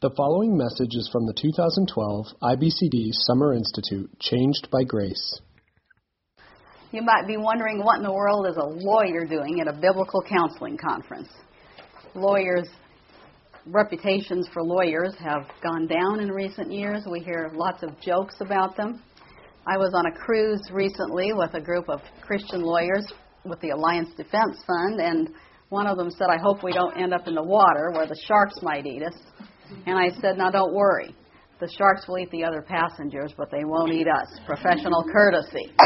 The following message is from the 2012 IBCD Summer Institute Changed by Grace. You might be wondering what in the world is a lawyer doing at a biblical counseling conference. Lawyers, reputations for lawyers have gone down in recent years. We hear lots of jokes about them. I was on a cruise recently with a group of Christian lawyers with the Alliance Defense Fund, and one of them said, I hope we don't end up in the water where the sharks might eat us. And I said, Now don't worry. The sharks will eat the other passengers, but they won't eat us. Professional courtesy.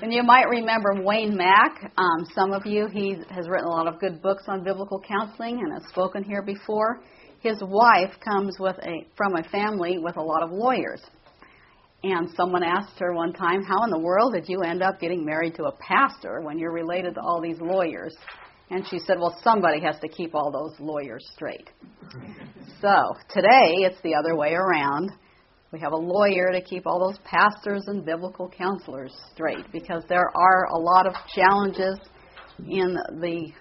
and you might remember Wayne Mack. Um, some of you, he has written a lot of good books on biblical counseling and has spoken here before. His wife comes with a, from a family with a lot of lawyers. And someone asked her one time, How in the world did you end up getting married to a pastor when you're related to all these lawyers? And she said, Well, somebody has to keep all those lawyers straight. so today it's the other way around. We have a lawyer to keep all those pastors and biblical counselors straight because there are a lot of challenges in the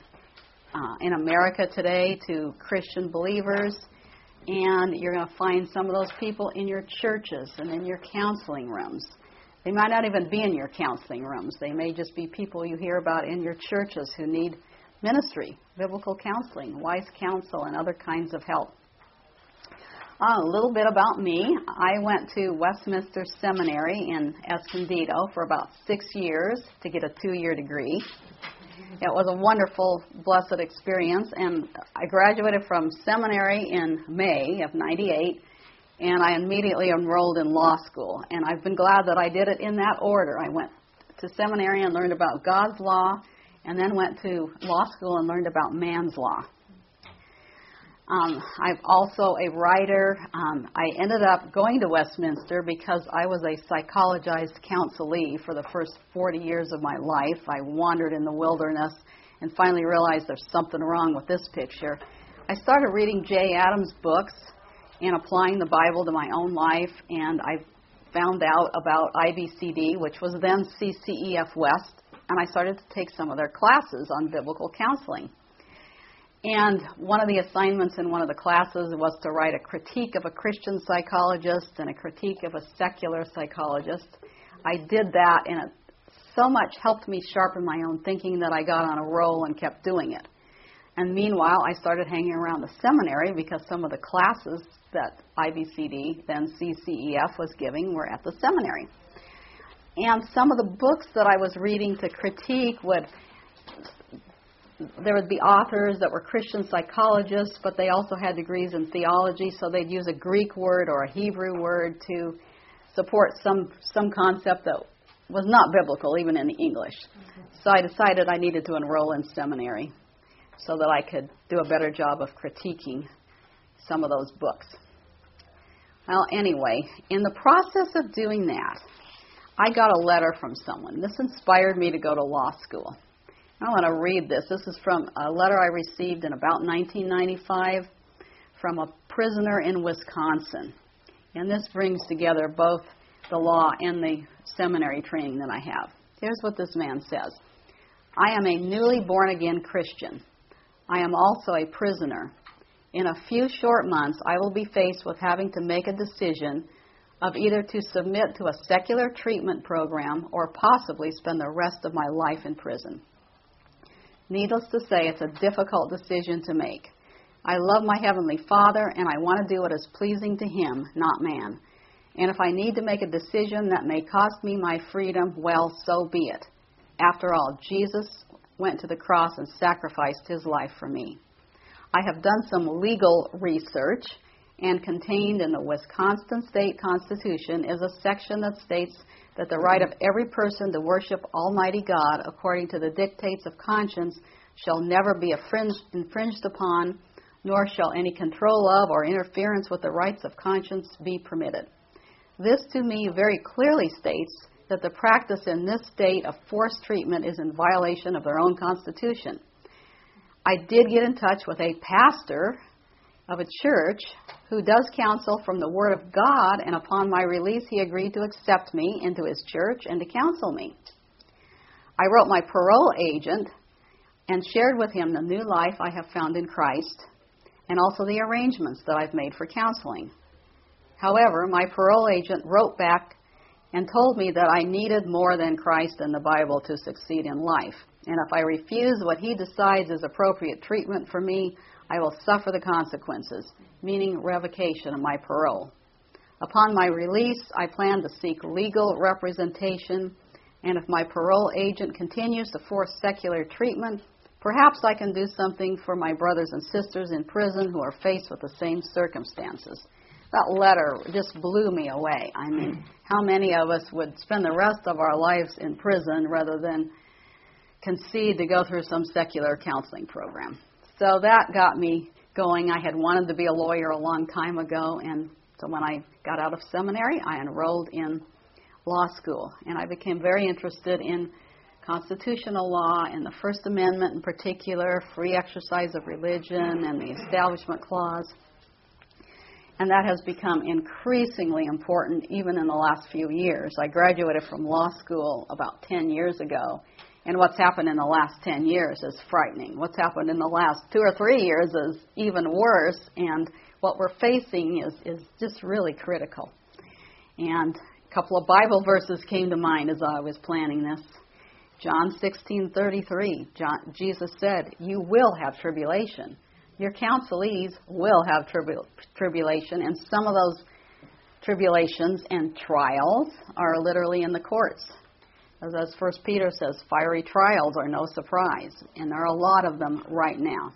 uh, in America today to Christian believers, and you're going to find some of those people in your churches and in your counseling rooms. They might not even be in your counseling rooms. They may just be people you hear about in your churches who need ministry, biblical counseling, wise counsel, and other kinds of help. Uh, a little bit about me. I went to Westminster Seminary in Escondido for about six years to get a two year degree. It was a wonderful, blessed experience, and I graduated from seminary in May of 98, and I immediately enrolled in law school. And I've been glad that I did it in that order. I went to seminary and learned about God's law and then went to law school and learned about man's law. Um, I'm also a writer. Um, I ended up going to Westminster because I was a psychologized counselee for the first 40 years of my life. I wandered in the wilderness and finally realized there's something wrong with this picture. I started reading Jay Adams' books and applying the Bible to my own life, and I found out about IBCD, which was then CCEF West, and I started to take some of their classes on biblical counseling. And one of the assignments in one of the classes was to write a critique of a Christian psychologist and a critique of a secular psychologist. I did that, and it so much helped me sharpen my own thinking that I got on a roll and kept doing it. And meanwhile, I started hanging around the seminary because some of the classes that IBCD, then CCEF, was giving were at the seminary. And some of the books that I was reading to critique would there would be authors that were Christian psychologists, but they also had degrees in theology, so they'd use a Greek word or a Hebrew word to support some some concept that was not biblical, even in English. Okay. So I decided I needed to enroll in seminary so that I could do a better job of critiquing some of those books. Well, anyway, in the process of doing that, I got a letter from someone. This inspired me to go to law school. I want to read this. This is from a letter I received in about 1995 from a prisoner in Wisconsin. And this brings together both the law and the seminary training that I have. Here's what this man says I am a newly born again Christian. I am also a prisoner. In a few short months, I will be faced with having to make a decision of either to submit to a secular treatment program or possibly spend the rest of my life in prison. Needless to say, it's a difficult decision to make. I love my Heavenly Father and I want to do what is pleasing to Him, not man. And if I need to make a decision that may cost me my freedom, well, so be it. After all, Jesus went to the cross and sacrificed His life for me. I have done some legal research and contained in the Wisconsin State Constitution is a section that states that the right of every person to worship Almighty God according to the dictates of conscience shall never be infringed upon, nor shall any control of or interference with the rights of conscience be permitted. This to me very clearly states that the practice in this state of forced treatment is in violation of their own constitution. I did get in touch with a pastor of a church who does counsel from the Word of God, and upon my release, he agreed to accept me into his church and to counsel me. I wrote my parole agent and shared with him the new life I have found in Christ and also the arrangements that I've made for counseling. However, my parole agent wrote back and told me that I needed more than Christ and the Bible to succeed in life. And if I refuse what he decides is appropriate treatment for me, I will suffer the consequences, meaning revocation of my parole. Upon my release, I plan to seek legal representation, and if my parole agent continues to force secular treatment, perhaps I can do something for my brothers and sisters in prison who are faced with the same circumstances. That letter just blew me away. I mean, how many of us would spend the rest of our lives in prison rather than concede to go through some secular counseling program? So that got me going. I had wanted to be a lawyer a long time ago, and so when I got out of seminary, I enrolled in law school, and I became very interested in constitutional law and the First Amendment in particular, free exercise of religion, and the Establishment Clause. And that has become increasingly important even in the last few years. I graduated from law school about 10 years ago, and what's happened in the last 10 years is frightening. What's happened in the last two or three years is even worse, and what we're facing is, is just really critical. And a couple of Bible verses came to mind as I was planning this. John 16:33, Jesus said, "You will have tribulation. Your counselees will have tribu- tribulation, and some of those tribulations and trials are literally in the courts. As, as First Peter says, fiery trials are no surprise, and there are a lot of them right now.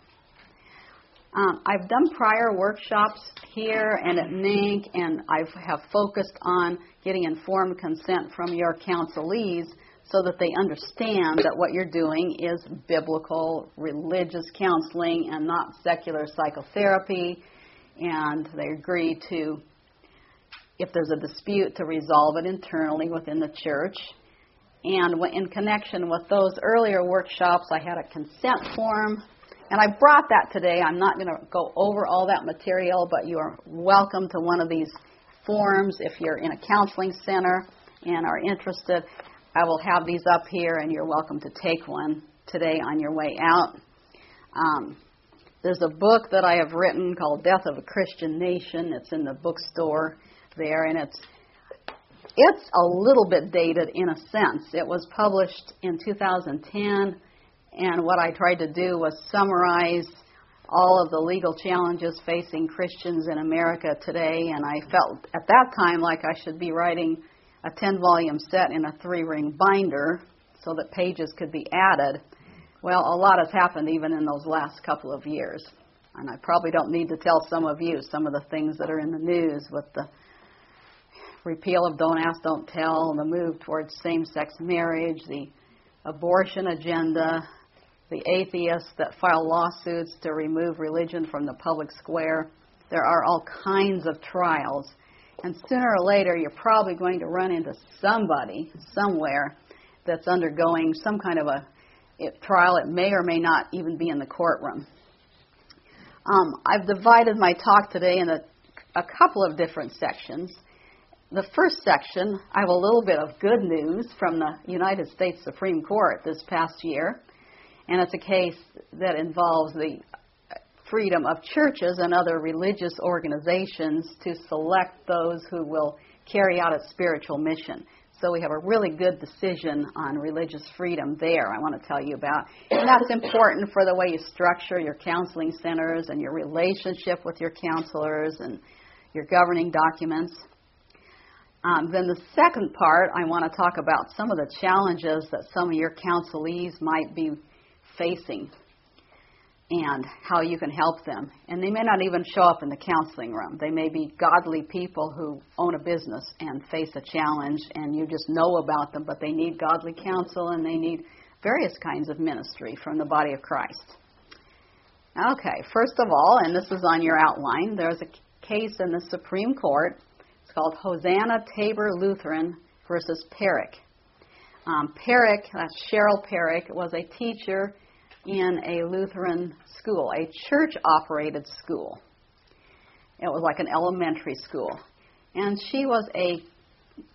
Um, I've done prior workshops here and at NANC, and I have focused on getting informed consent from your counselees so that they understand that what you're doing is biblical, religious counseling and not secular psychotherapy. And they agree to, if there's a dispute, to resolve it internally within the church. And in connection with those earlier workshops, I had a consent form and I brought that today. I'm not going to go over all that material, but you are welcome to one of these forms if you're in a counseling center and are interested. I will have these up here, and you're welcome to take one today on your way out. Um, there's a book that I have written called Death of a Christian Nation. It's in the bookstore there, and it's it's a little bit dated in a sense. It was published in 2010 and what I tried to do was summarize all of the legal challenges facing Christians in America today. And I felt at that time like I should be writing a 10 volume set in a three ring binder so that pages could be added. Well, a lot has happened even in those last couple of years. And I probably don't need to tell some of you some of the things that are in the news with the repeal of Don't Ask, Don't Tell, the move towards same sex marriage, the abortion agenda, the atheists that file lawsuits to remove religion from the public square. There are all kinds of trials. And sooner or later, you're probably going to run into somebody somewhere that's undergoing some kind of a trial. It may or may not even be in the courtroom. Um, I've divided my talk today into a couple of different sections. The first section, I have a little bit of good news from the United States Supreme Court this past year and it's a case that involves the freedom of churches and other religious organizations to select those who will carry out its spiritual mission. So we have a really good decision on religious freedom there, I want to tell you about. And that's important for the way you structure your counseling centers and your relationship with your counselors and your governing documents. Um, then the second part, I want to talk about some of the challenges that some of your counselees might be facing and how you can help them. And they may not even show up in the counseling room. They may be godly people who own a business and face a challenge, and you just know about them, but they need godly counsel and they need various kinds of ministry from the body of Christ. Okay, first of all, and this is on your outline, there's a case in the Supreme Court. Called Hosanna Tabor Lutheran versus Perich. Um, Perich, that's Cheryl Perich, was a teacher in a Lutheran school, a church operated school. It was like an elementary school. And she was a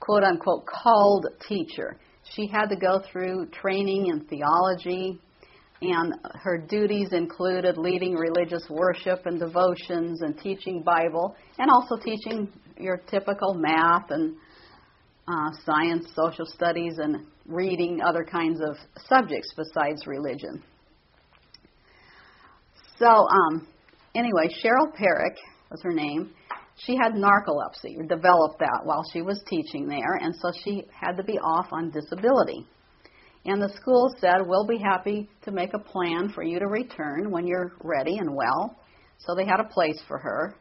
quote unquote called teacher. She had to go through training in theology, and her duties included leading religious worship and devotions and teaching Bible and also teaching your typical math and uh, science, social studies, and reading other kinds of subjects besides religion. So, um, anyway, Cheryl Perich was her name. She had narcolepsy, or developed that while she was teaching there, and so she had to be off on disability. And the school said, We'll be happy to make a plan for you to return when you're ready and well. So they had a place for her.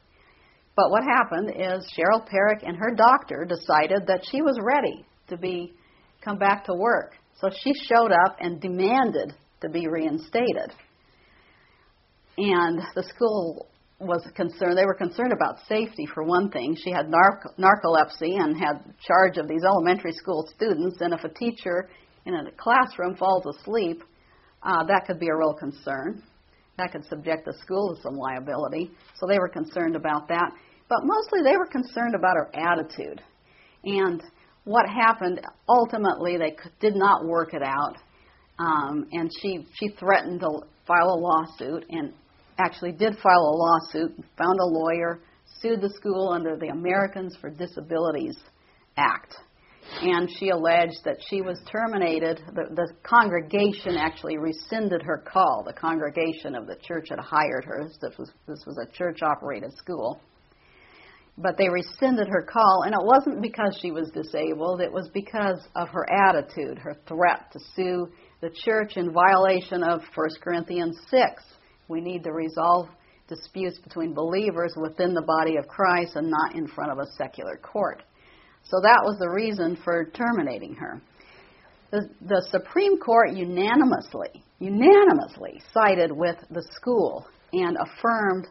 But what happened is Cheryl Perich and her doctor decided that she was ready to be come back to work. So she showed up and demanded to be reinstated. And the school was concerned. They were concerned about safety for one thing. She had narcolepsy and had charge of these elementary school students. And if a teacher in a classroom falls asleep, uh, that could be a real concern. That could subject the school to some liability. So they were concerned about that. But mostly they were concerned about her attitude. And what happened, ultimately, they did not work it out. Um, and she, she threatened to file a lawsuit and actually did file a lawsuit, found a lawyer, sued the school under the Americans for Disabilities Act and she alleged that she was terminated. The, the, congregation actually rescinded her call. The congregation of the church had hired her. This was, this was a church operated school. But they rescinded her call, and it wasn't because she was disabled, it was because of her attitude, her threat to sue the church in violation of 1 Corinthians 6. We need to resolve disputes between believers within the body of Christ and not in front of a secular court. So that was the reason for terminating her. The, the Supreme Court unanimously, unanimously sided with the school and affirmed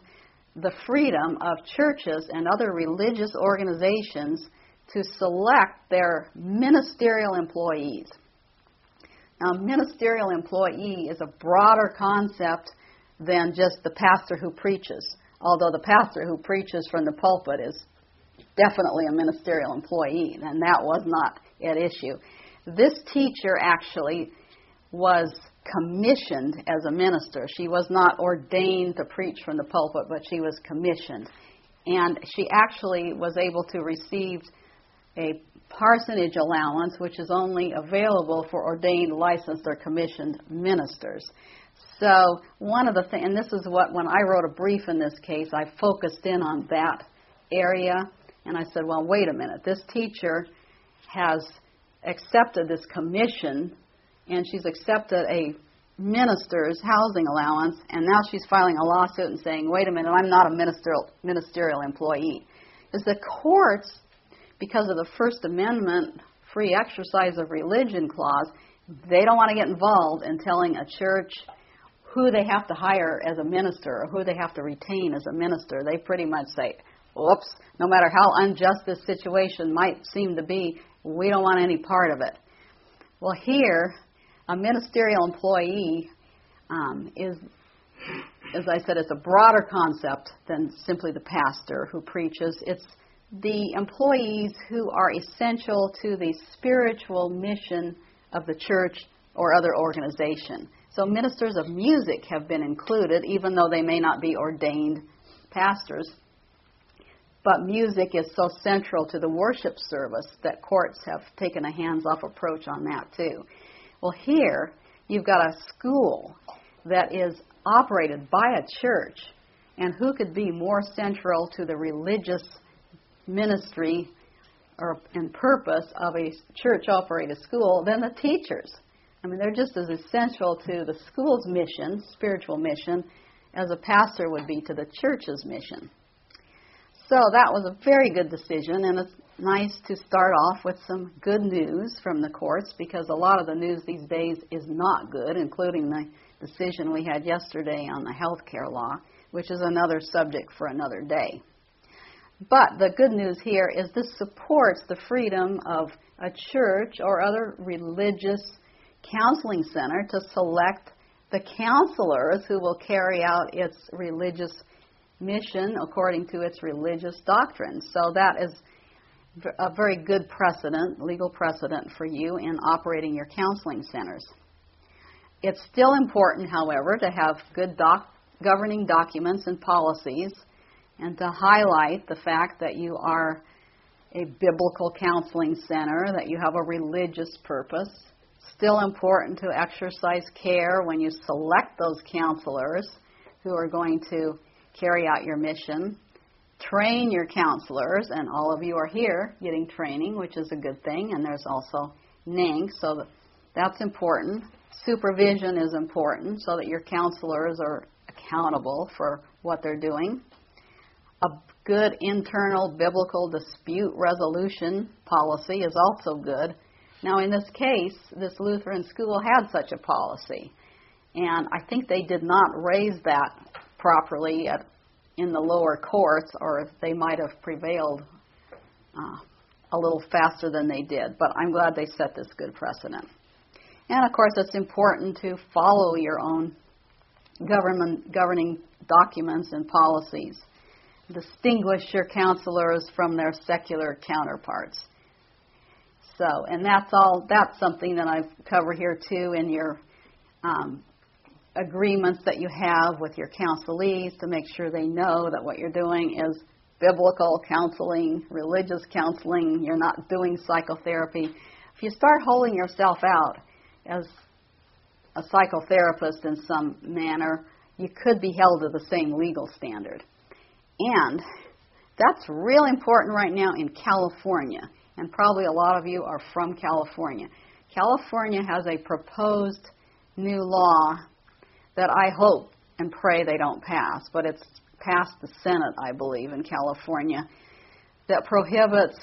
the freedom of churches and other religious organizations to select their ministerial employees. Now, ministerial employee is a broader concept than just the pastor who preaches, although the pastor who preaches from the pulpit is definitely a ministerial employee, and that was not at issue. This teacher actually was commissioned as a minister. She was not ordained to preach from the pulpit, but she was commissioned. And she actually was able to receive a parsonage allowance, which is only available for ordained, licensed, or commissioned ministers. So, one of the things, and this is what, when I wrote a brief in this case, I focused in on that area and I said, well, wait a minute. This teacher has accepted this commission, and she's accepted a minister's housing allowance, and now she's filing a lawsuit and saying, wait a minute, I'm not a ministerial, ministerial employee. Is the courts, because of the First Amendment free exercise of religion clause, they don't want to get involved in telling a church who they have to hire as a minister or who they have to retain as a minister. They pretty much say, whoops, no matter how unjust this situation might seem to be, we don't want any part of it. Well, here, a ministerial employee um, is, as I said, it's a broader concept than simply the pastor who preaches. It's the employees who are essential to the spiritual mission of the church or other organization. So, ministers of music have been included, even though they may not be ordained pastors but music is so central to the worship service that courts have taken a hands off approach on that too. Well, here you've got a school that is operated by a church, and who could be more central to the religious ministry or and purpose of a church operated school than the teachers? I mean, they're just as essential to the school's mission, spiritual mission, as a pastor would be to the church's mission. So that was a very good decision, and it's nice to start off with some good news from the courts because a lot of the news these days is not good, including the decision we had yesterday on the health care law, which is another subject for another day. But the good news here is this supports the freedom of a church or other religious counseling center to select the counselors who will carry out its religious mission according to its religious doctrines. So that is a very good precedent, legal precedent for you in operating your counseling centers. It's still important, however, to have good doc- governing documents and policies and to highlight the fact that you are a biblical counseling center, that you have a religious purpose. Still important to exercise care when you select those counselors who are going to carry out your mission. Train your counselors, and all of you are here getting training, which is a good thing, and there's also NANC, so that's important. Supervision is important so that your counselors are accountable for what they're doing. A good internal biblical dispute resolution policy is also good. Now, in this case, this Lutheran school had such a policy, and I think they did not raise that properly at, in the lower courts, or they might have prevailed uh, a little faster than they did. But I'm glad they set this good precedent. And of course, it's important to follow your own government governing documents and policies. Distinguish your counselors from their secular counterparts. So, and that's all. That's something that I've covered here too in your um, agreements that you have with your counselees to make sure they know that what you're doing is biblical counseling, religious counseling. You're not doing psychotherapy. If you start holding yourself out as a psychotherapist in some manner, you could be held to the same legal standard. And that's really important right now in California, and probably a lot of you are from California. California has a proposed new law that I hope and pray they don't pass, but it's passed the Senate, I believe, in California, that prohibits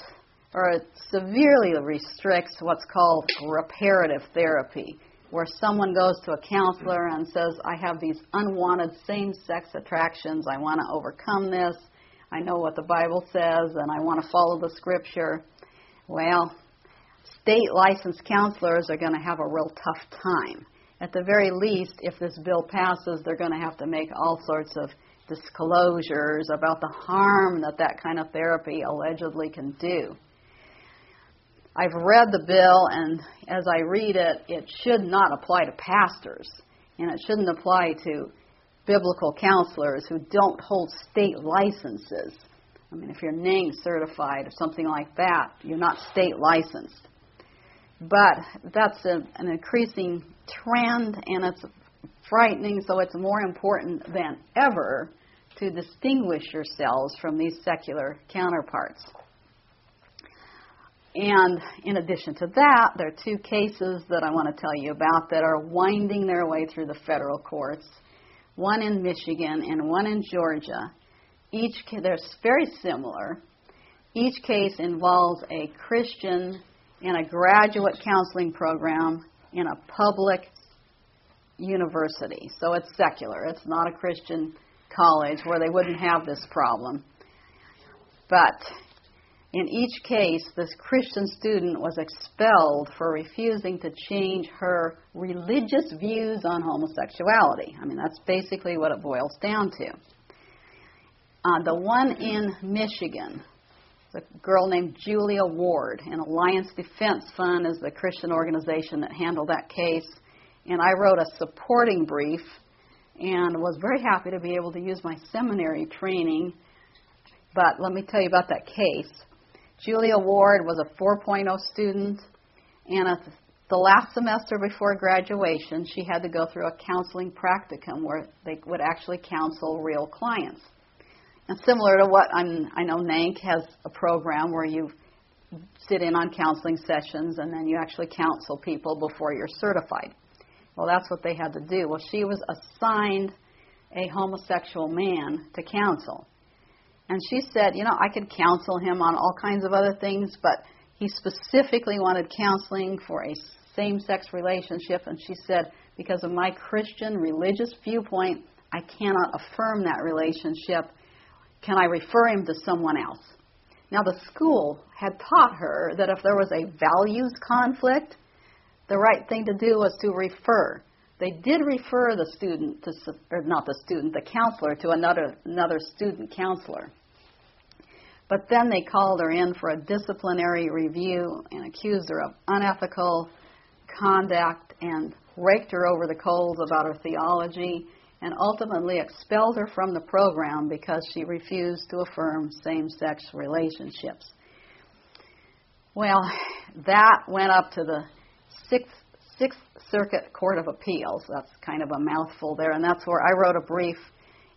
or severely restricts what's called reparative therapy where someone goes to a counselor and says, I have these unwanted same sex attractions, I want to overcome this, I know what the Bible says, and I want to follow the scripture. Well, state licensed counselors are going to have a real tough time. At the very least, if this bill passes, they're going to have to make all sorts of disclosures about the harm that that kind of therapy allegedly can do. I've read the bill, and as I read it, it should not apply to pastors, and it shouldn't apply to biblical counselors who don't hold state licenses. I mean, if you're NANC certified or something like that, you're not state licensed. But that's a, an increasing trend, and it's frightening, so it's more important than ever to distinguish yourselves from these secular counterparts. And in addition to that, there are two cases that I want to tell you about that are winding their way through the federal courts one in Michigan and one in Georgia. Each they're very similar. Each case involves a Christian in a graduate counseling program in a public university. So it's secular. It's not a Christian college where they wouldn't have this problem. But in each case, this Christian student was expelled for refusing to change her religious views on homosexuality. I mean, that's basically what it boils down to. Uh, the one in Michigan, a girl named Julea Ward, and Alliance Defense Fund is the Christian organization that handled that case. And I wrote a supporting brief and was very happy to be able to use my seminary training. But let me tell you about that case. Julea Ward was a 4.0 student, and at the last semester before graduation, she had to go through a counseling practicum where they would actually counsel real clients. And similar to what I'm, I know NANC has a program where you sit in on counseling sessions and then you actually counsel people before you're certified. Well, that's what they had to do. Well, she was assigned a homosexual man to counsel. And she said, you know, I could counsel him on all kinds of other things, but he specifically wanted counseling for a same sex relationship. And she said, because of my Christian religious viewpoint, I cannot affirm that relationship. Can I refer him to someone else? Now, the school had taught her that if there was a values conflict, the right thing to do was to refer. They did refer the student to, or not the student, the counselor to another another student counselor. But then they called her in for a disciplinary review and accused her of unethical conduct and raked her over the coals about her theology, and ultimately expelled her from the program because she refused to affirm same sex relationships. Well, that went up to the Sixth, Sixth Circuit Court of Appeals. That's kind of a mouthful there, and that's where I wrote a brief.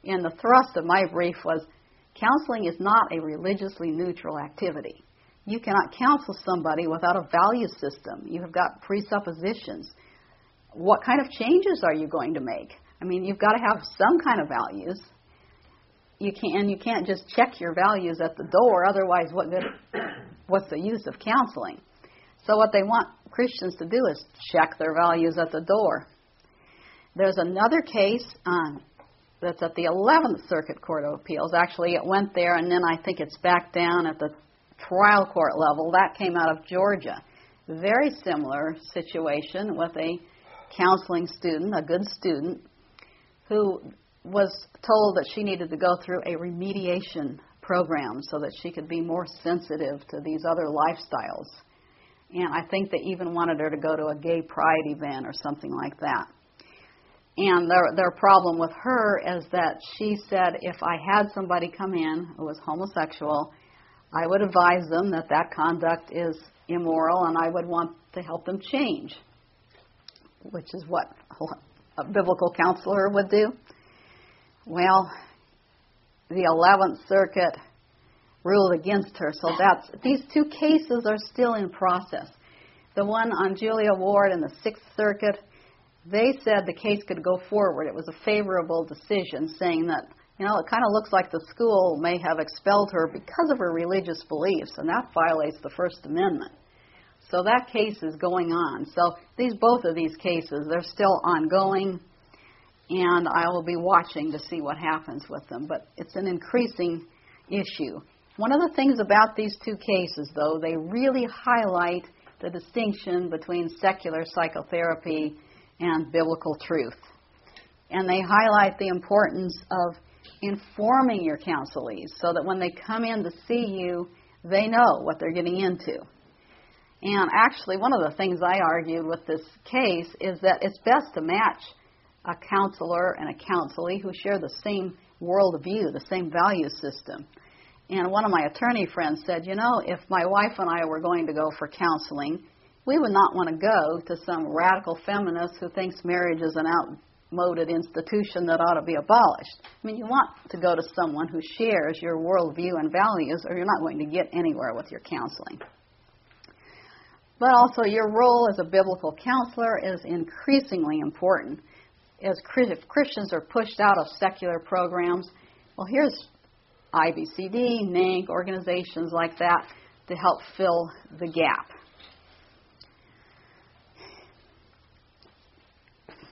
And the thrust of my brief was counseling is not a religiously neutral activity. You cannot counsel somebody without a value system. You have got presuppositions. What kind of changes are you going to make? I mean, you've got to have some kind of values. You can and you can't just check your values at the door. Otherwise, what good? What's the use of counseling? So what they want Christians to do is check their values at the door. There's another case um, that's at the 11th Circuit Court of Appeals. Actually, it went there, and then I think it's back down at the trial court level. That came out of Georgia. Very similar situation with a counseling student, a good student, who was told that she needed to go through a remediation program so that she could be more sensitive to these other lifestyles. And I think they even wanted her to go to a gay pride event or something like that. And their their problem with her is that she said if I had somebody come in who was homosexual, I would advise them that that conduct is immoral and I would want to help them change, which is what a biblical counselor would do. Well, the 11th Circuit ruled against her. So that's these two cases are still in process. The one on Julea Ward in the Sixth Circuit, they said the case could go forward. It was a favorable decision, saying that you know it kind of looks like the school may have expelled her because of her religious beliefs, and that violates the First Amendment. So that case is going on. So these both of these cases, they're still ongoing, and I will be watching to see what happens with them. But it's an increasing issue. One of the things about these two cases, though, they really highlight the distinction between secular psychotherapy and biblical truth. And they highlight the importance of informing your counselees so that when they come in to see you, they know what they're getting into. And actually, one of the things I argued with this case is that it's best to match a counselor and a counselee who share the same worldview, the same value system. And one of my attorney friends said, You know, if my wife and I were going to go for counseling, we would not want to go to some radical feminist who thinks marriage is an outmoded institution that ought to be abolished. I mean, you want to go to someone who shares your worldview and values, or you're not going to get anywhere with your counseling. But also, your role as a biblical counselor is increasingly important. As Christians are pushed out of secular programs, well, here's IBCD, NANC, organizations like that to help fill the gap.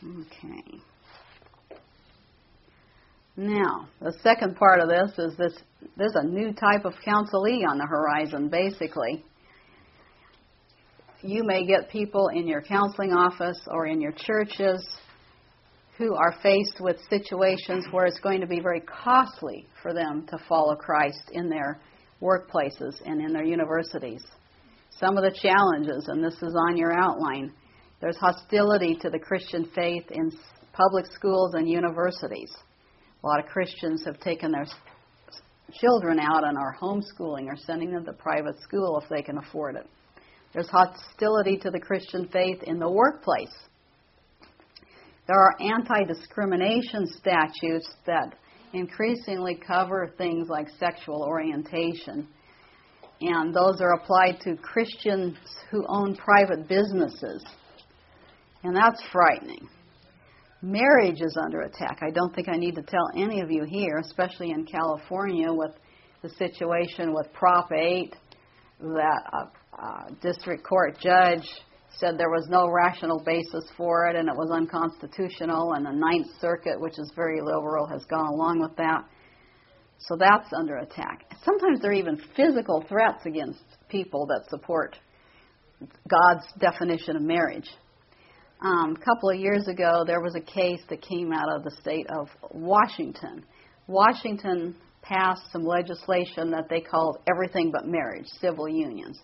Okay. Now, the second part of this is this there's a new type of counselee on the horizon, basically. You may get people in your counseling office or in your churches who are faced with situations where it's going to be very costly for them to follow Christ in their workplaces and in their universities. Some of the challenges, and this is on your outline, there's hostility to the Christian faith in public schools and universities. A lot of Christians have taken their children out and are homeschooling or sending them to private school if they can afford it. There's hostility to the Christian faith in the workplace. There are anti discrimination statutes that increasingly cover things like sexual orientation. And those are applied to Christians who own private businesses. And that's frightening. Marriage is under attack. I don't think I need to tell any of you here, especially in California with the situation with Prop 8, that a, a district court judge said there was no rational basis for it and it was unconstitutional, and the Ninth Circuit, which is very liberal, has gone along with that. So that's under attack. Sometimes there are even physical threats against people that support God's definition of marriage. Um, a couple of years ago, there was a case that came out of the state of Washington. Washington passed some legislation that they called everything but marriage, civil unions.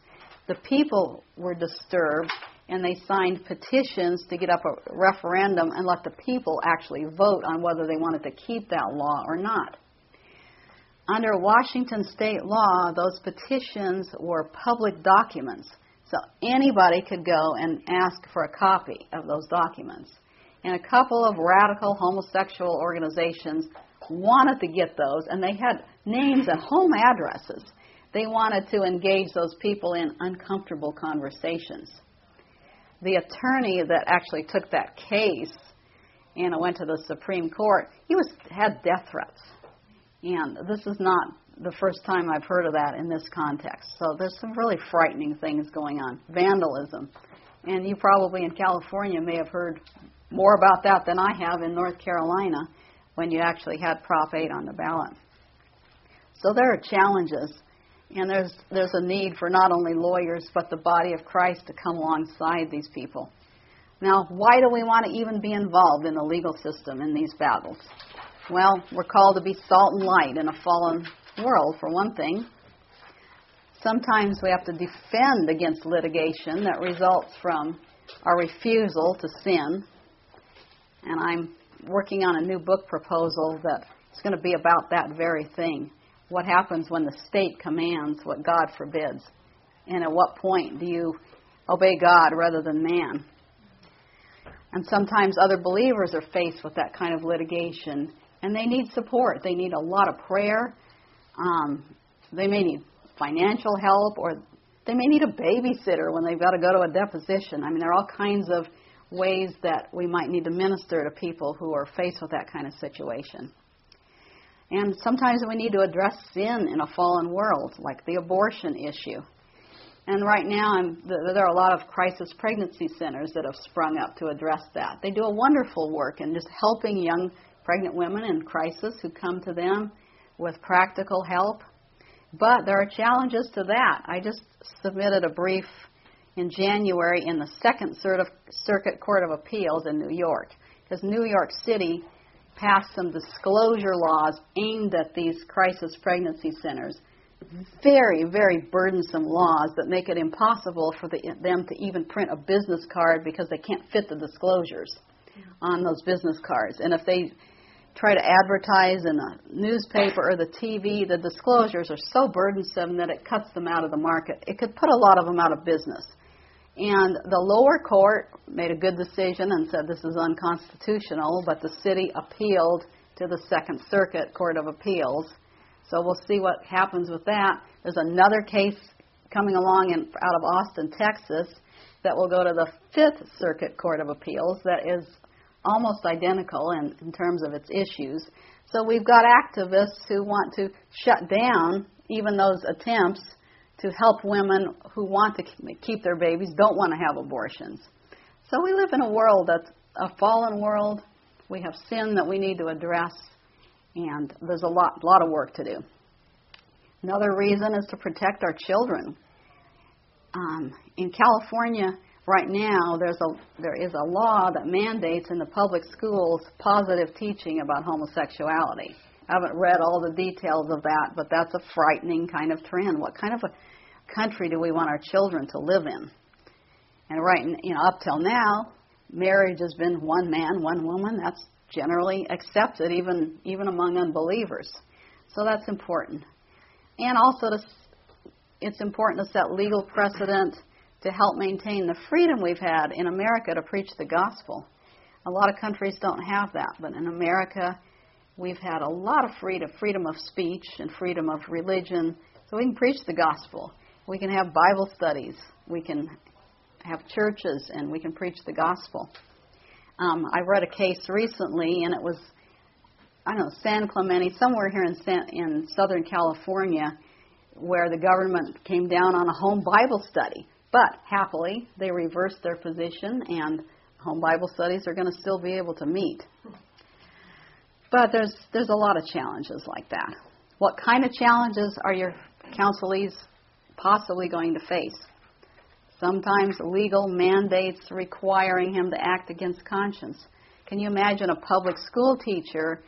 The people were disturbed and they signed petitions to get up a referendum and let the people actually vote on whether they wanted to keep that law or not. Under Washington state law, those petitions were public documents, so anybody could go and ask for a copy of those documents. And a couple of radical homosexual organizations wanted to get those, and they had names and home addresses. They wanted to engage those people in uncomfortable conversations. The attorney that actually took that case and it went to the Supreme Court, he was had death threats. And this is not the first time I've heard of that in this context. So there's some really frightening things going on. Vandalism. And you probably in California may have heard more about that than I have in North Carolina when you actually had Prop 8 on the ballot. So there are challenges, and there's, there's a need for not only lawyers but the body of Christ to come alongside these people. Now, why do we want to even be involved in the legal system in these battles? Well, we're called to be salt and light in a fallen world, for one thing. Sometimes we have to defend against litigation that results from our refusal to sin. And I'm working on a new book proposal that's going to be about that very thing. What happens when the state commands what God forbids? And at what point do you obey God rather than man? And sometimes other believers are faced with that kind of litigation and they need support. They need a lot of prayer. Um, they may need financial help, or they may need a babysitter when they've got to go to a deposition. I mean, there are all kinds of ways that we might need to minister to people who are faced with that kind of situation. And sometimes we need to address sin in a fallen world, like the abortion issue. And right now, I'm, there are a lot of crisis pregnancy centers that have sprung up to address that. They do a wonderful work in just helping young pregnant women in crisis who come to them with practical help. But there are challenges to that. I just submitted a brief in January in the Second Circuit Court of Appeals in New York because New York City passed some disclosure laws aimed at these crisis pregnancy centers. Very, very burdensome laws that make it impossible for the, them to even print a business card because they can't fit the disclosures on those business cards. And if they try to advertise in a newspaper or the TV, the disclosures are so burdensome that it cuts them out of the market. It could put a lot of them out of business. And the lower court made a good decision and said this is unconstitutional, but the city appealed to the Second Circuit Court of Appeals. So we'll see what happens with that. There's another case coming along in, out of Austin, Texas, that will go to the Fifth Circuit Court of Appeals that is almost identical in, in terms of its issues. So we've got activists who want to shut down even those attempts to help women who want to keep their babies, don't want to have abortions. So we live in a world that's a fallen world. We have sin that we need to address, and there's a lot, lot of work to do. Another reason is to protect our children. Um, in California, right now there's a there is a law that mandates in the public schools positive teaching about homosexuality. Haven't read all the details of that, but that's a frightening kind of trend. What kind of a country do we want our children to live in? And right, you know, up till now, marriage has been one man, one woman. That's generally accepted, even even among unbelievers. So that's important. And also, to, it's important to set legal precedent to help maintain the freedom we've had in America to preach the gospel. A lot of countries don't have that, but in America, we've had a lot of freedom freedom of speech and freedom of religion, so we can preach the gospel. We can have Bible studies. We can have churches, and we can preach the gospel. Um, I read a case recently, and it was, I don't know, San Clemente, somewhere here in, San, in Southern California, where the government came down on a home Bible study. But happily, they reversed their position, and home Bible studies are going to still be able to meet. But there's there's a lot of challenges like that. What kind of challenges are your counselees possibly going to face? Sometimes legal mandates requiring him to act against conscience. Can you imagine a public school teacher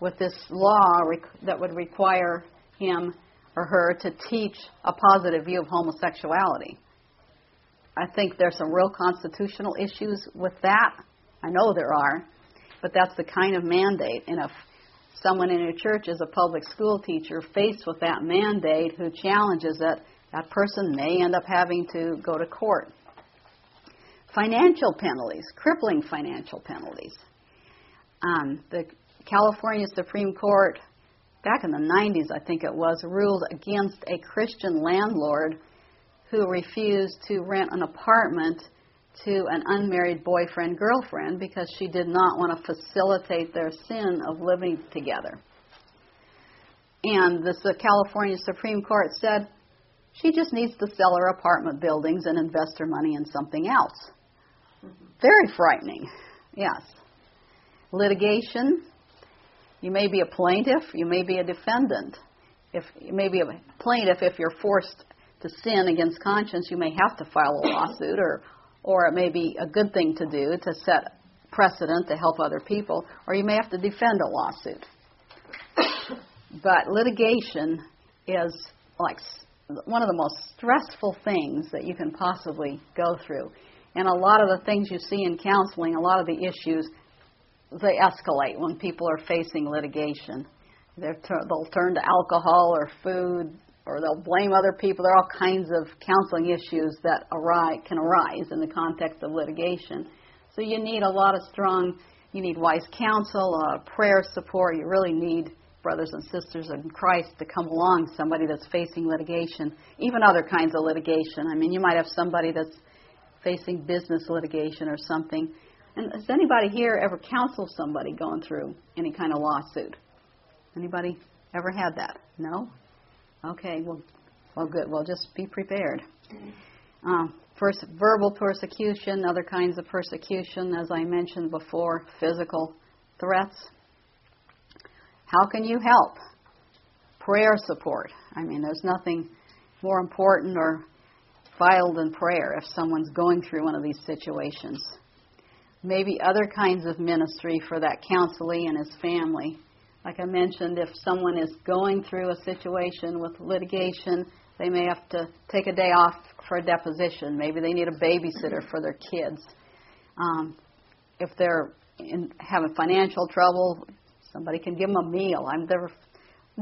with this law that would require him or her to teach a positive view of homosexuality? I think there's some real constitutional issues with that. I know there are, but that's the kind of mandate. And if someone in your church is a public school teacher faced with that mandate who challenges it, that person may end up having to go to court. Financial penalties, crippling financial penalties. Um, the California Supreme Court, back in the 90s, I think it was, ruled against a Christian landlord who refused to rent an apartment to an unmarried boyfriend girlfriend because she did not want to facilitate their sin of living together. And the California Supreme Court said she just needs to sell her apartment buildings and invest her money in something else. Very frightening, yes. Litigation, you may be a plaintiff, you may be a defendant. If you may be a plaintiff if you're forced to sin against conscience, you may have to file a lawsuit or or it may be a good thing to do to set precedent to help other people, or you may have to defend a lawsuit. but litigation is like one of the most stressful things that you can possibly go through. And a lot of the things you see in counseling, a lot of the issues, they escalate when people are facing litigation. They're they'll turn to alcohol or food, or they'll blame other people. There are all kinds of counseling issues that arise, can arise in the context of litigation. So you need a lot of strong, you need wise counsel, uh, prayer support. You really need brothers and sisters in Christ to come along somebody that's facing litigation, even other kinds of litigation. I mean, you might have somebody that's facing business litigation or something. And has anybody here ever counseled somebody going through any kind of lawsuit? Anybody ever had that? No? Okay, well, well, good. Well, just be prepared. Uh, first, verbal persecution, other kinds of persecution, as I mentioned before, physical threats. How can you help? Prayer support. I mean, there's nothing more important or vital than prayer if someone's going through one of these situations. Maybe other kinds of ministry for that counselee and his family. Like I mentioned, if someone is going through a situation with litigation, they may have to take a day off for a deposition. Maybe they need a babysitter for their kids. Um, if they're in, having financial trouble, somebody can give them a meal. I'm there are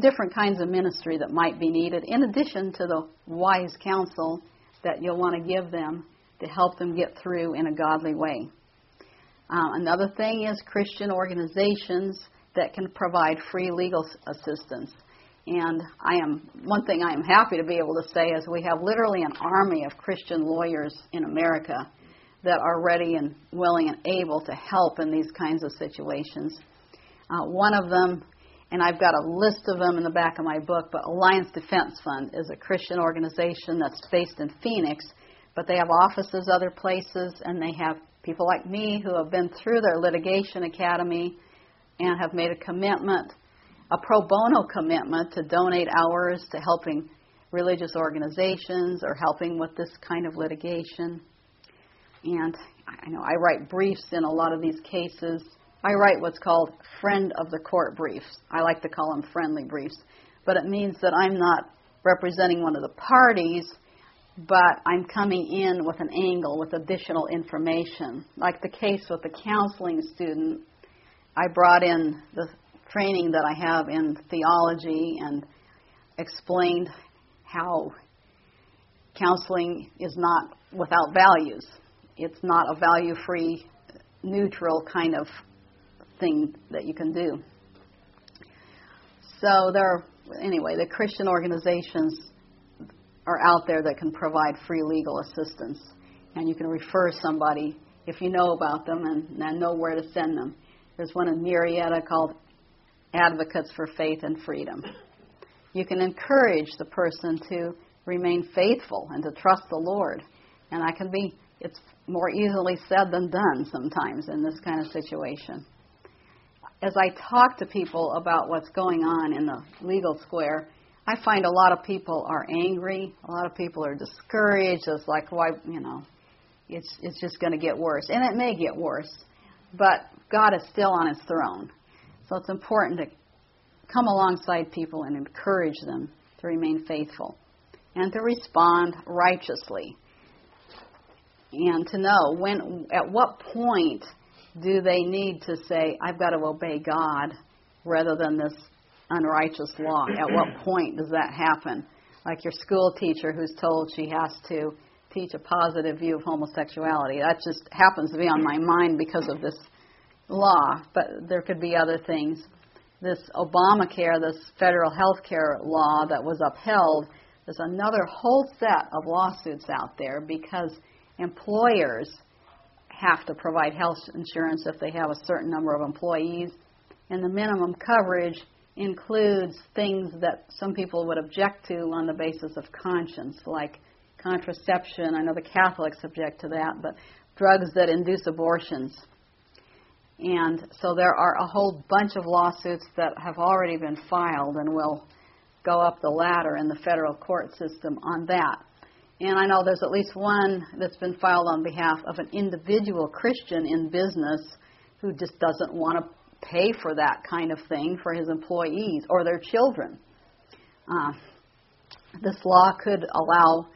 different kinds of ministry that might be needed, in addition to the wise counsel that you'll want to give them to help them get through in a godly way. Uh, another thing is Christian organizations that can provide free legal assistance. And I am one thing I am happy to be able to say is we have literally an army of Christian lawyers in America that are ready and willing and able to help in these kinds of situations. Uh, one of them, and I've got a list of them in the back of my book, but Alliance Defense Fund is a Christian organization that's based in Phoenix, but they have offices other places, and they have people like me who have been through their litigation academy and have made a commitment, a pro bono commitment to donate hours to helping religious organizations or helping with this kind of litigation. And I know I write briefs in a lot of these cases. I write what's called friend of the court briefs. I like to call them friendly briefs, but it means that I'm not representing one of the parties, but I'm coming in with an angle with additional information. Like the case with the counseling student I brought in the training that I have in theology and explained how counseling is not without values. It's not a value free, neutral kind of thing that you can do. So there are, anyway, the Christian organizations are out there that can provide free legal assistance. And you can refer somebody if you know about them and, and know where to send them. There's one in Murrieta called Advocates for Faith and Freedom. You can encourage the person to remain faithful and to trust the Lord. And I can be, it's more easily said than done sometimes in this kind of situation. As I talk to people about what's going on in the legal square, I find a lot of people are angry. A lot of people are discouraged. It's like, why, you know, it's it's just going to get worse, and it may get worse but God is still on his throne. So it's important to come alongside people and encourage them to remain faithful and to respond righteously. and to know when, at what point do they need to say, I've got to obey God rather than this unrighteous law? At what point does that happen? Like your school teacher who's told she has to teach a positive view of homosexuality. That just happens to be on my mind because of this law, but there could be other things. This Obamacare, this federal health care law that was upheld, there's another whole set of lawsuits out there because employers have to provide health insurance if they have a certain number of employees, and the minimum coverage includes things that some people would object to on the basis of conscience, like contraception. I know the Catholics object to that, but drugs that induce abortions. And so there are a whole bunch of lawsuits that have already been filed and will go up the ladder in the federal court system on that. And I know there's at least one that's been filed on behalf of an individual Christian in business who just doesn't want to pay for that kind of thing for his employees or their children. Uh, this law could allow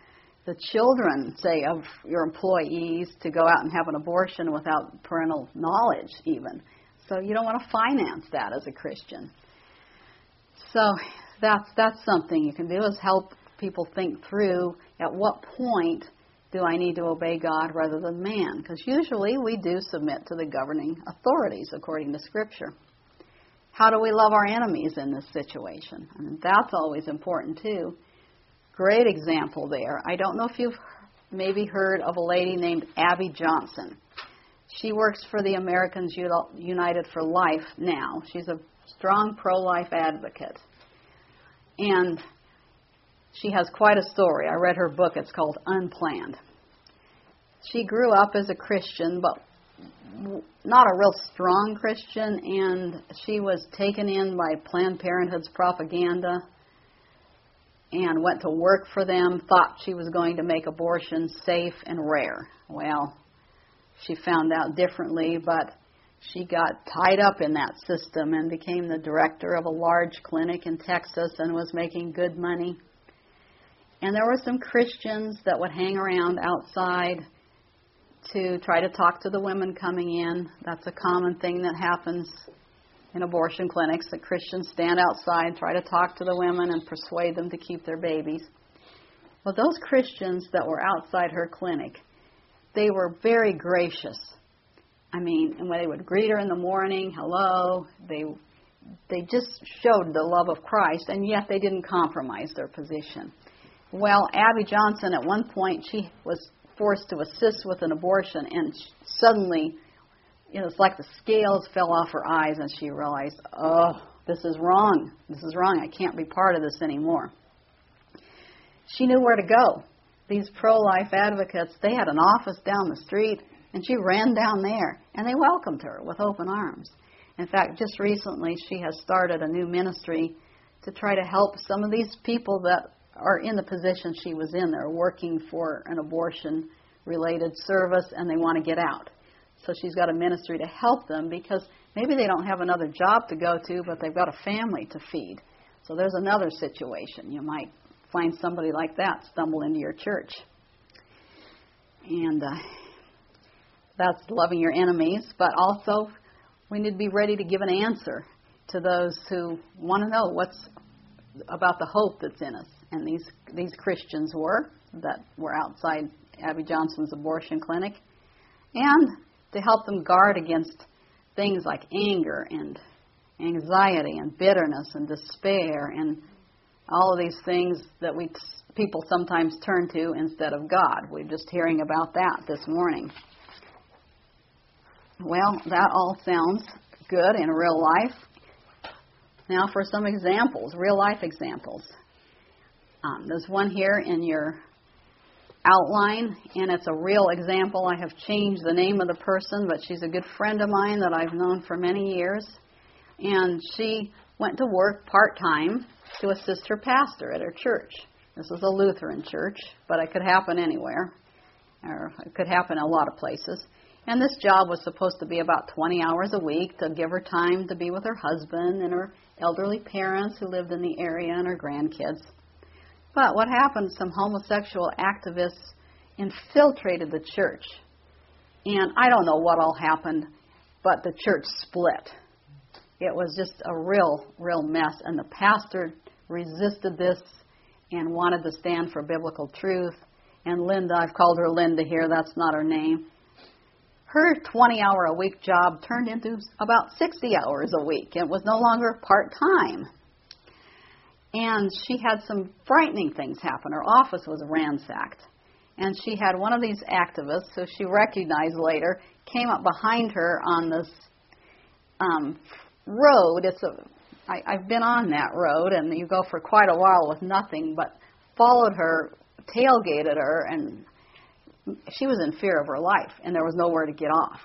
the children, say, of your employees to go out and have an abortion without parental knowledge, even. So you don't want to finance that as a Christian. So that's that's something you can do is help people think through at what point do I need to obey God rather than man? Because usually we do submit to the governing authorities according to Scripture. How do we love our enemies in this situation? I mean, that's always important too. Great example there. I don't know if you've maybe heard of a lady named Abby Johnson. She works for the Americans United for Life now. She's a strong pro life advocate. And she has quite a story. I read her book, it's called Unplanned. She grew up as a Christian, but not a real strong Christian, and she was taken in by Planned Parenthood's propaganda and went to work for them, thought she was going to make abortion safe and rare. Well, she found out differently, but she got tied up in that system and became the director of a large clinic in Texas and was making good money. And there were some Christians that would hang around outside to try to talk to the women coming in. That's a common thing that happens in abortion clinics that Christians stand outside, try to talk to the women, and persuade them to keep their babies. Well, those Christians that were outside her clinic, they were very gracious. I mean, and when they would greet her in the morning, hello, they they just showed the love of Christ, and yet they didn't compromise their position. Well, Abby Johnson, at one point, she was forced to assist with an abortion, and suddenly you know, it's like the scales fell off her eyes and she realized, oh, this is wrong. This is wrong. I can't be part of this anymore. She knew where to go. These pro life advocates, they had an office down the street, and she ran down there, and they welcomed her with open arms. In fact, just recently, she has started a new ministry to try to help some of these people that are in the position she was in. They're working for an abortion related service and they want to get out. So she's got a ministry to help them because maybe they don't have another job to go to, but they've got a family to feed. So there's another situation. You might find somebody like that stumble into your church. And uh, that's loving your enemies, but also we need to be ready to give an answer to those who want to know what's about the hope that's in us. And these these Christians were that were outside Abby Johnson's abortion clinic, and to help them guard against things like anger and anxiety and bitterness and despair and all of these things that we people sometimes turn to instead of God. We're just hearing about that this morning. Well, that all sounds good in real life. Now for some examples, real life examples. Um, there's one here in your outline, and it's a real example. I have changed the name of the person, but she's a good friend of mine that I've known for many years. And she went to work part time to assist her pastor at her church. This is a Lutheran church, but it could happen anywhere, or it could happen a lot of places. And this job was supposed to be about 20 hours a week to give her time to be with her husband and her elderly parents who lived in the area and her grandkids. But what happened, some homosexual activists infiltrated the church. And I don't know what all happened, but the church split. It was just a real, real mess. And the pastor resisted this and wanted to stand for biblical truth. And Linda, I've called her Linda here, that's not her name. Her 20 hour a week job turned into about 60 hours a week. It was no longer part time. And she had some frightening things happen. Her office was ransacked. And she had one of these activists, who she recognized later, came up behind her on this um, road. It's a, I, I've been on that road, and you go for quite a while with nothing, but followed her, tailgated her, and she was in fear of her life, and there was nowhere to get off.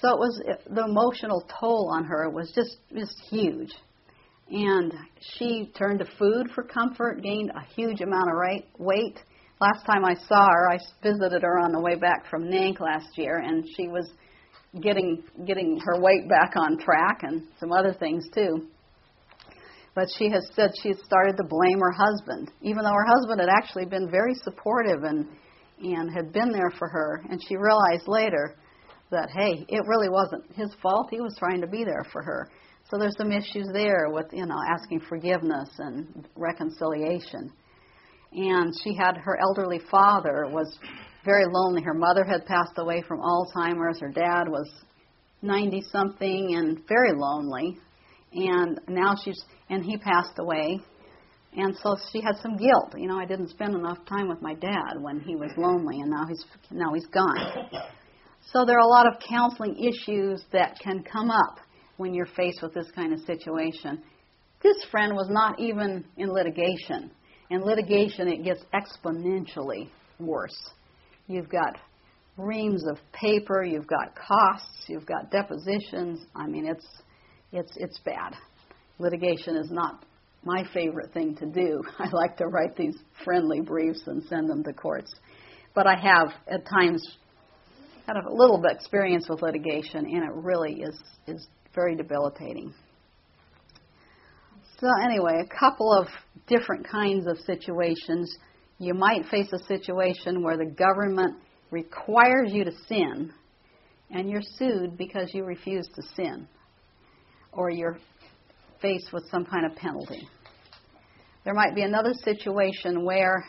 So it was the emotional toll on her was just just huge, and she turned to food for comfort, gained a huge amount of weight. Last time I saw her, I visited her on the way back from NANC last year, and she was getting getting her weight back on track and some other things too. But she has said she had started to blame her husband, even though her husband had actually been very supportive and and had been there for her. And she realized later that hey, it really wasn't his fault. He was trying to be there for her. So there's some issues there with you know asking forgiveness and reconciliation. And she had her elderly father was very lonely. Her mother had passed away from Alzheimer's. Her dad was 90 something and very lonely. And now she's, and he passed away. And so she had some guilt. You know, I didn't spend enough time with my dad when he was lonely, and now he's now he's gone. So there are a lot of counseling issues that can come up when you're faced with this kind of situation. This friend was not even in litigation. In litigation, it gets exponentially worse. You've got reams of paper, you've got costs, you've got depositions. I mean, it's it's it's bad. Litigation is not my favorite thing to do. I like to write these friendly briefs and send them to courts. But I have at times had a little bit experience with litigation and it really is is very debilitating. So anyway, a couple of different kinds of situations you might face a situation where the government requires you to sin and you're sued because you refuse to sin or you're faced with some kind of penalty. There might be another situation where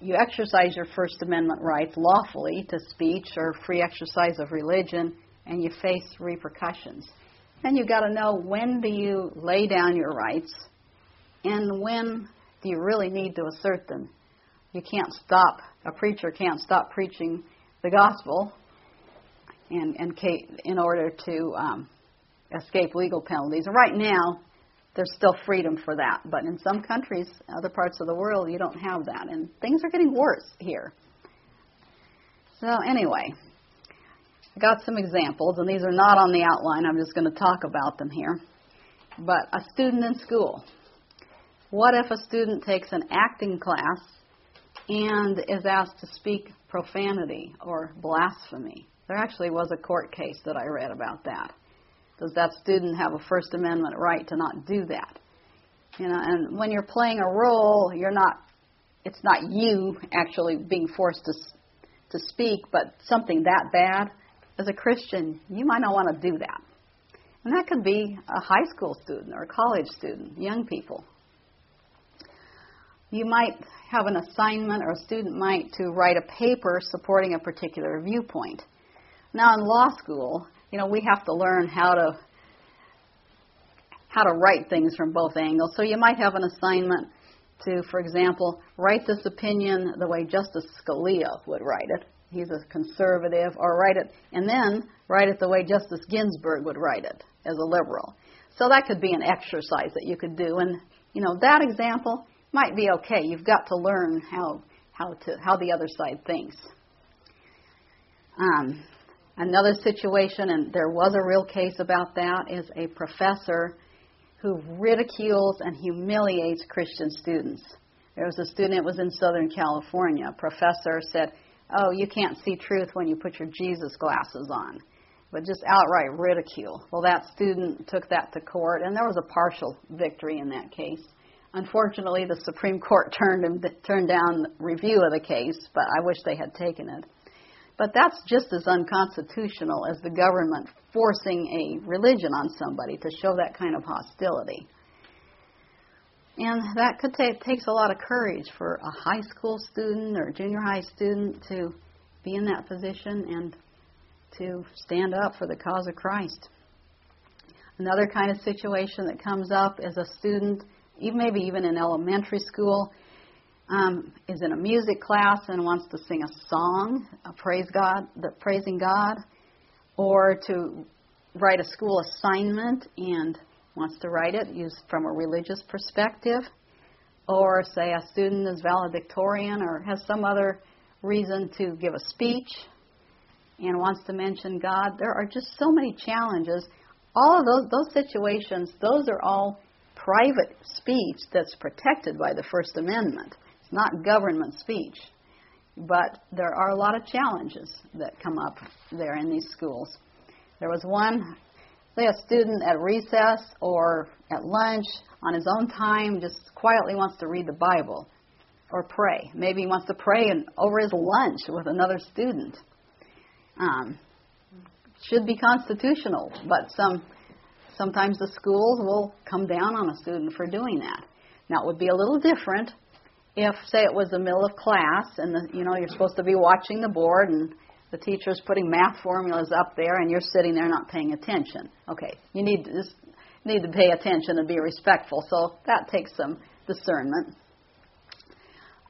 you exercise your First Amendment rights lawfully to speech or free exercise of religion and you face repercussions. Then you've got to know when do you lay down your rights and when do you really need to assert them? You can't stop, a preacher can't stop preaching the gospel in, in, in order to um, escape legal penalties. Right now, there's still freedom for that, but in some countries, other parts of the world, you don't have that, and things are getting worse here. So, anyway, got some examples, and these are not on the outline. I'm just going to talk about them here. But a student in school what if a student takes an acting class and is asked to speak profanity or blasphemy? There actually was a court case that I read about that. Does that student have a First Amendment right to not do that? You know, and when you're playing a role, you're not. It's not you actually being forced to to speak, but something that bad. As a Christian, you might not want to do that. And that could be a high school student or a college student, young people. You might have an assignment, or a student might, to write a paper supporting a particular viewpoint. Now, in law school, you know, we have to learn how to how to write things from both angles. So you might have an assignment to, for example, write this opinion the way Justice Scalia would write it. He's a conservative, or write it, and then write it the way Justice Ginsburg would write it as a liberal. So that could be an exercise that you could do. And, you know, that example, might be okay. You've got to learn how how to how the other side thinks. Um, another situation, and there was a real case about that, is a professor who ridicules and humiliates Christian students. There was a student, it was in Southern California. A professor said, Oh, you can't see truth when you put your Jesus glasses on. But just outright ridicule. Well, that student took that to court, and there was a partial victory in that case. Unfortunately, the Supreme Court turned turned down review of the case, but I wish they had taken it. But that's just as unconstitutional as the government forcing a religion on somebody to show that kind of hostility. And that could take takes a lot of courage for a high school student or junior high student to be in that position and to stand up for the cause of Christ. Another kind of situation that comes up is a student, even maybe even in elementary school, um, is in a music class and wants to sing a song, a praise God, the praising God, or to write a school assignment and wants to write it used from a religious perspective, or say a student is valedictorian or has some other reason to give a speech and wants to mention God. There are just so many challenges all of those those situations, those are all private speech that's protected by the First Amendment. It's not government speech. But there are a lot of challenges that come up there in these schools. There was one, say a student at recess or at lunch on his own time just quietly wants to read the Bible or pray. Maybe he wants to pray and over his lunch with another student. Um, should be constitutional, but some sometimes the schools will come down on a student for doing that. Now it would be a little different if, say, it was the middle of class and the, you know you're supposed to be watching the board and the teacher's putting math formulas up there and you're sitting there not paying attention. Okay, you need to just need to pay attention and be respectful. So that takes some discernment.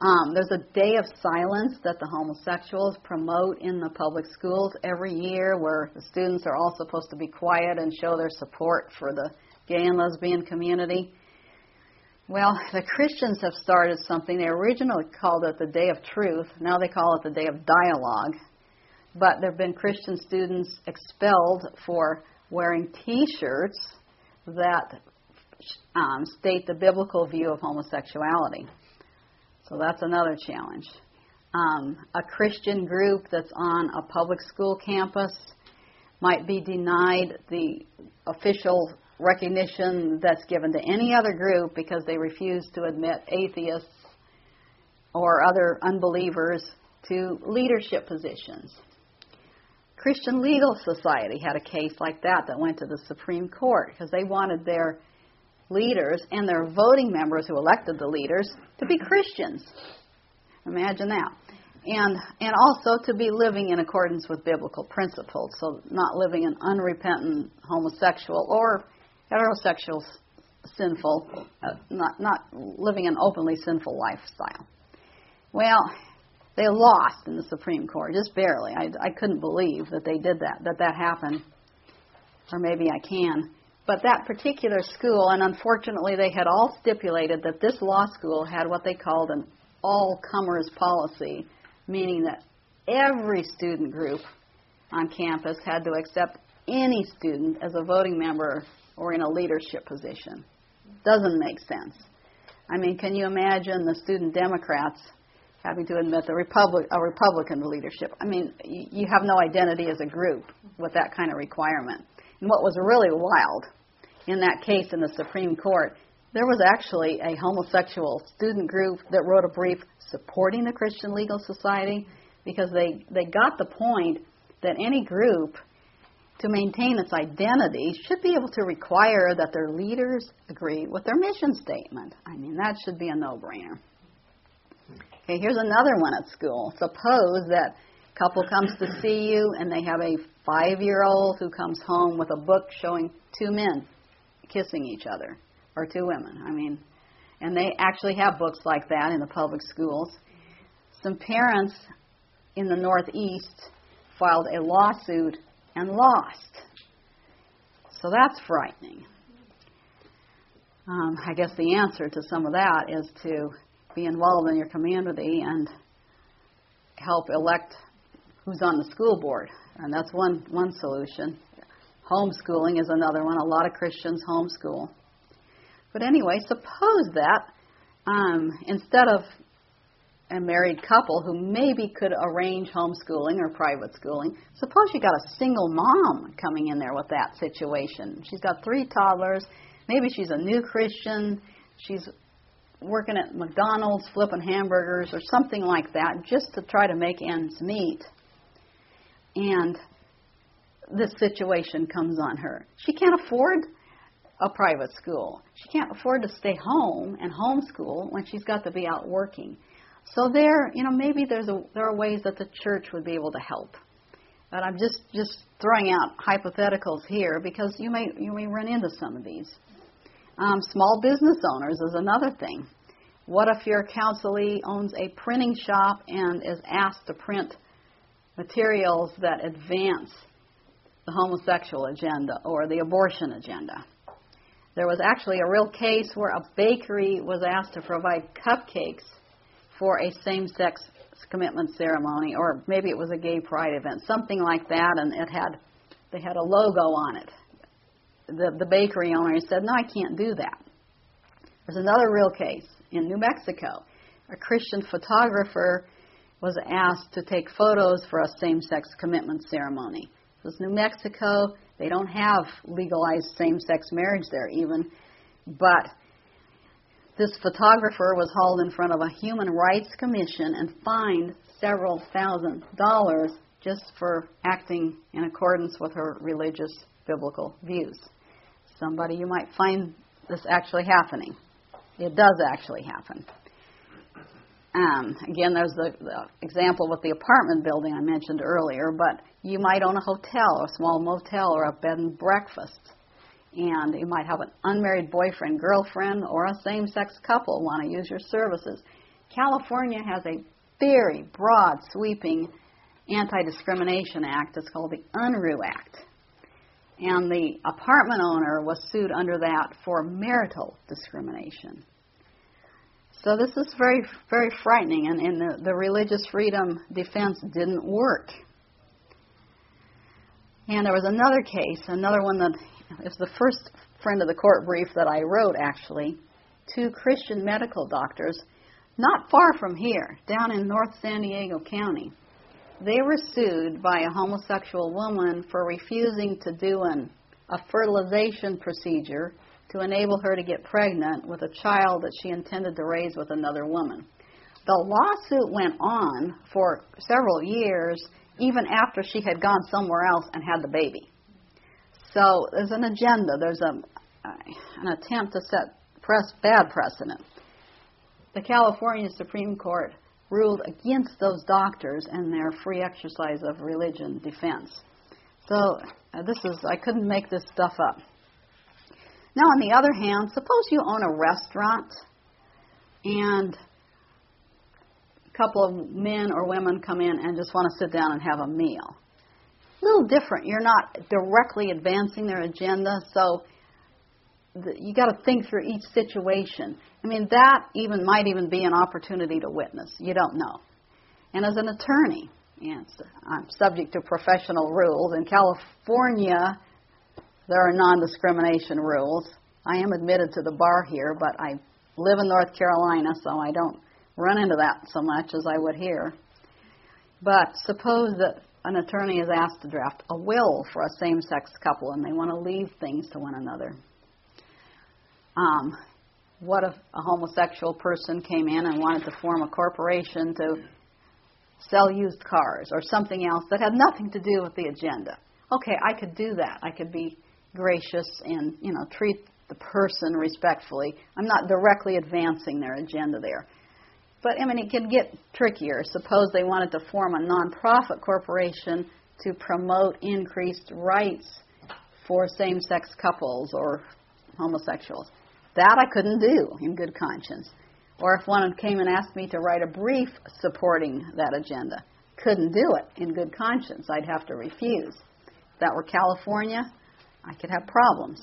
Um, there's a day of silence that the homosexuals promote in the public schools every year where the students are all supposed to be quiet and show their support for the gay and lesbian community. Well, the Christians have started something. They originally called it the Day of Truth. Now they call it the Day of Dialogue. But there have been Christian students expelled for wearing t shirts that um, state the biblical view of homosexuality. So that's another challenge. Um, a Christian group that's on a public school campus might be denied the official recognition that's given to any other group because they refuse to admit atheists or other unbelievers to leadership positions. Christian Legal Society had a case like that that went to the Supreme Court because they wanted their leaders and their voting members who elected the leaders to be Christians. Imagine that. And and also to be living in accordance with biblical principles, so not living an unrepentant homosexual or heterosexual sinful, uh, not not living an openly sinful lifestyle. Well, they lost in the Supreme Court just barely. I, I couldn't believe that they did that, that that happened, or maybe I can. But that particular school, and unfortunately they had all stipulated that this law school had what they called an all comers policy, meaning that every student group on campus had to accept any student as a voting member or in a leadership position. Doesn't make sense. I mean, can you imagine the student Democrats having to admit the Republic, a Republican leadership? I mean, you have no identity as a group with that kind of requirement. And what was really wild in that case in the Supreme Court, there was actually a homosexual student group that wrote a brief supporting the Christian Legal Society because they, they got the point that any group, to maintain its identity, should be able to require that their leaders agree with their mission statement. I mean, that should be a no brainer. Okay, here's another one at school. Suppose that couple comes to see you and they have a five year old who comes home with a book showing two men kissing each other or two women. I mean, and they actually have books like that in the public schools. Some parents in the Northeast filed a lawsuit and lost. So that's frightening. Um, I guess the answer to some of that is to be involved in your community and help elect who's on the school board. And that's one, one solution. Homeschooling is another one. A lot of Christians homeschool. But anyway, suppose that um, instead of a married couple who maybe could arrange homeschooling or private schooling, suppose you got a single mom coming in there with that situation. She's got three toddlers. Maybe she's a new Christian. She's working at McDonald's, flipping hamburgers, or something like that, just to try to make ends meet. And this situation comes on her. She can't afford a private school. She can't afford to stay home and homeschool when she's got to be out working. So there, you know, maybe there's a, there are ways that the church would be able to help. But I'm just just throwing out hypotheticals here because you may you may run into some of these. Um, small business owners is another thing. What if your counselee owns a printing shop and is asked to print materials that advance the homosexual agenda or the abortion agenda? There was actually a real case where a bakery was asked to provide cupcakes for a same sex commitment ceremony, or maybe it was a gay pride event, something like that, and it had they had a logo on it. The the bakery owner said, "No, I can't do that." There's another real case in New Mexico. A Christian photographer was asked to take photos for a same-sex commitment ceremony. It was New Mexico. They don't have legalized same-sex marriage there even, but this photographer was hauled in front of a human rights commission and fined several thousand dollars just for acting in accordance with her religious biblical views. Somebody you might find this actually happening. It does actually happen. Um, again, there's the, the example with the apartment building I mentioned earlier, but you might own a hotel, a small motel, or a bed and breakfast and you might have an unmarried boyfriend, girlfriend, or a same sex couple want to use your services. California has a very broad, sweeping anti discrimination act. It's called the Unruh Act. And the apartment owner was sued under that for marital discrimination. So this is very, very frightening, and, and the, the religious freedom defense didn't work. And there was another case, another one that was the first friend of the court brief that I wrote, actually. Two Christian medical doctors, not far from here, down in North San Diego County. They were sued by a homosexual woman for refusing to do an, a fertilization procedure to enable her to get pregnant with a child that she intended to raise with another woman. The lawsuit went on for several years, even after she had gone somewhere else and had the baby. So there's an agenda. There's a an attempt to set press bad precedent. The California Supreme Court ruled against those doctors and their free exercise of religion defense. So uh, this is I couldn't make this stuff up. Now on the other hand, suppose you own a restaurant and a couple of men or women come in and just want to sit down and have a meal a little different. You're not directly advancing their agenda, so the, you got to think through each situation. I mean, that even might even be an opportunity to witness. You don't know. And as an attorney, yes, I'm subject to professional rules. In California, there are non-discrimination rules. I am admitted to the bar here, but I live in North Carolina, so I don't run into that so much as I would here. But suppose that an attorney is asked to draft a will for a same sex couple and they want to leave things to one another. Um, what if a homosexual person came in and wanted to form a corporation to sell used cars or something else that had nothing to do with the agenda? Okay, I could do that. I could be gracious and, you know, treat the person respectfully. I'm not directly advancing their agenda there. But I mean, it could get trickier. Suppose they wanted to form a nonprofit corporation to promote increased rights for same sex couples or homosexuals. That I couldn't do in good conscience. Or if one came and asked me to write a brief supporting that agenda, couldn't do it in good conscience. I'd have to refuse. If that were California, I could have problems.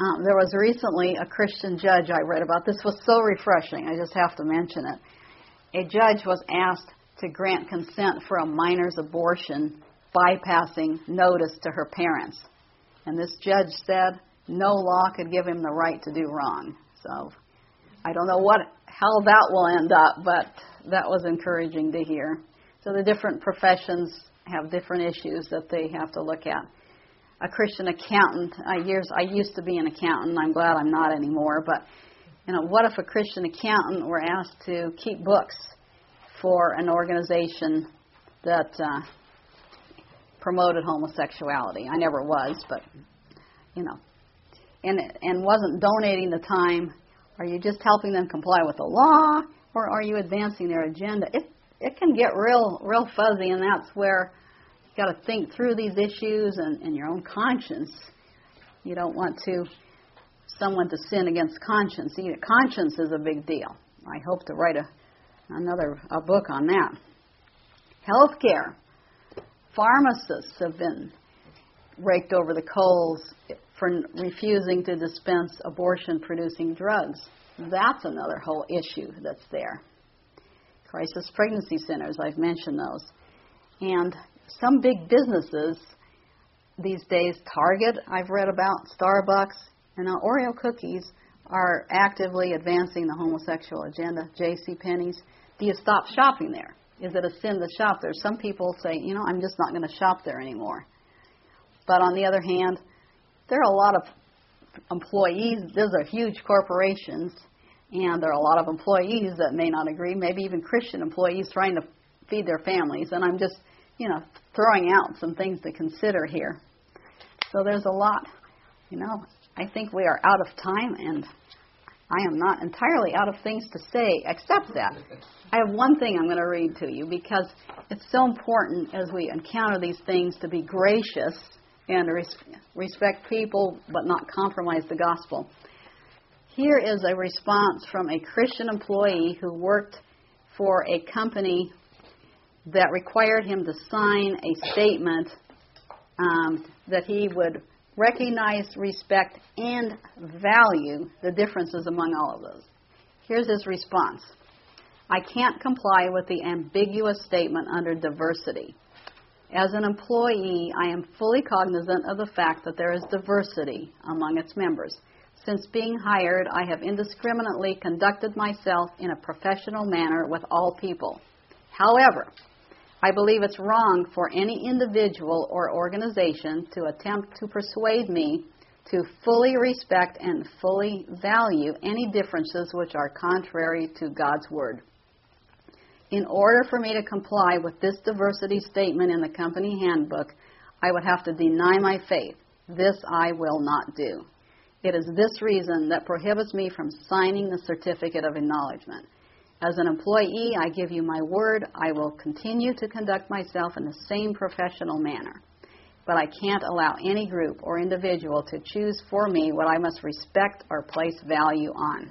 Um, there was recently a Christian judge I read about. This was so refreshing. I just have to mention it. A judge was asked to grant consent for a minor's abortion, bypassing notice to her parents. And this judge said no law could give him the right to do wrong. So I don't know what how that will end up, but that was encouraging to hear. So the different professions have different issues that they have to look at a Christian accountant. I years I used to be an accountant. I'm glad I'm not anymore. But you know, what if a Christian accountant were asked to keep books for an organization that uh, promoted homosexuality? I never was, but you know, and and wasn't donating the time. Are you just helping them comply with the law, or are you advancing their agenda? It it can get real real fuzzy, and that's where you got to think through these issues and, and your own conscience. You don't want to someone to sin against conscience. Conscience is a big deal. I hope to write a, another a book on that. Healthcare. Pharmacists have been raked over the coals for refusing to dispense abortion producing drugs. That's another whole issue that's there. Crisis pregnancy centers, I've mentioned those. And some big businesses these days, Target, I've read about, Starbucks, and now Oreo cookies are actively advancing the homosexual agenda. J.C. Penney's. Do you stop shopping there? Is it a sin to shop there? Some people say, you know, I'm just not going to shop there anymore. But on the other hand, there are a lot of employees. Those are huge corporations, and there are a lot of employees that may not agree. Maybe even Christian employees trying to feed their families. And I'm just, you know, throwing out some things to consider here. So there's a lot, you know. I think we are out of time, and I am not entirely out of things to say except that. I have one thing I'm going to read to you because it's so important as we encounter these things to be gracious and res- respect people but not compromise the gospel. Here is a response from a Christian employee who worked for a company that required him to sign a statement um, that he would recognize, respect, and value the differences among all of those. Here's his response I can't comply with the ambiguous statement under diversity. As an employee, I am fully cognizant of the fact that there is diversity among its members. Since being hired, I have indiscriminately conducted myself in a professional manner with all people. However, I believe it's wrong for any individual or organization to attempt to persuade me to fully respect and fully value any differences which are contrary to God's Word. In order for me to comply with this diversity statement in the company handbook, I would have to deny my faith. This I will not do. It is this reason that prohibits me from signing the certificate of acknowledgement. As an employee, I give you my word, I will continue to conduct myself in the same professional manner. But I can't allow any group or individual to choose for me what I must respect or place value on.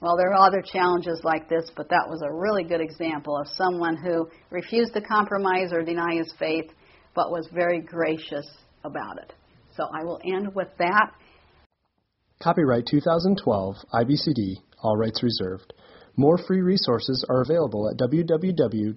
Well, there are other challenges like this, but that was a really good example of someone who refused to compromise or deny his faith, but was very gracious about it. So I will end with that. Copyright 2012, IBCD, all rights reserved. More free resources are available at www.ibcd.org.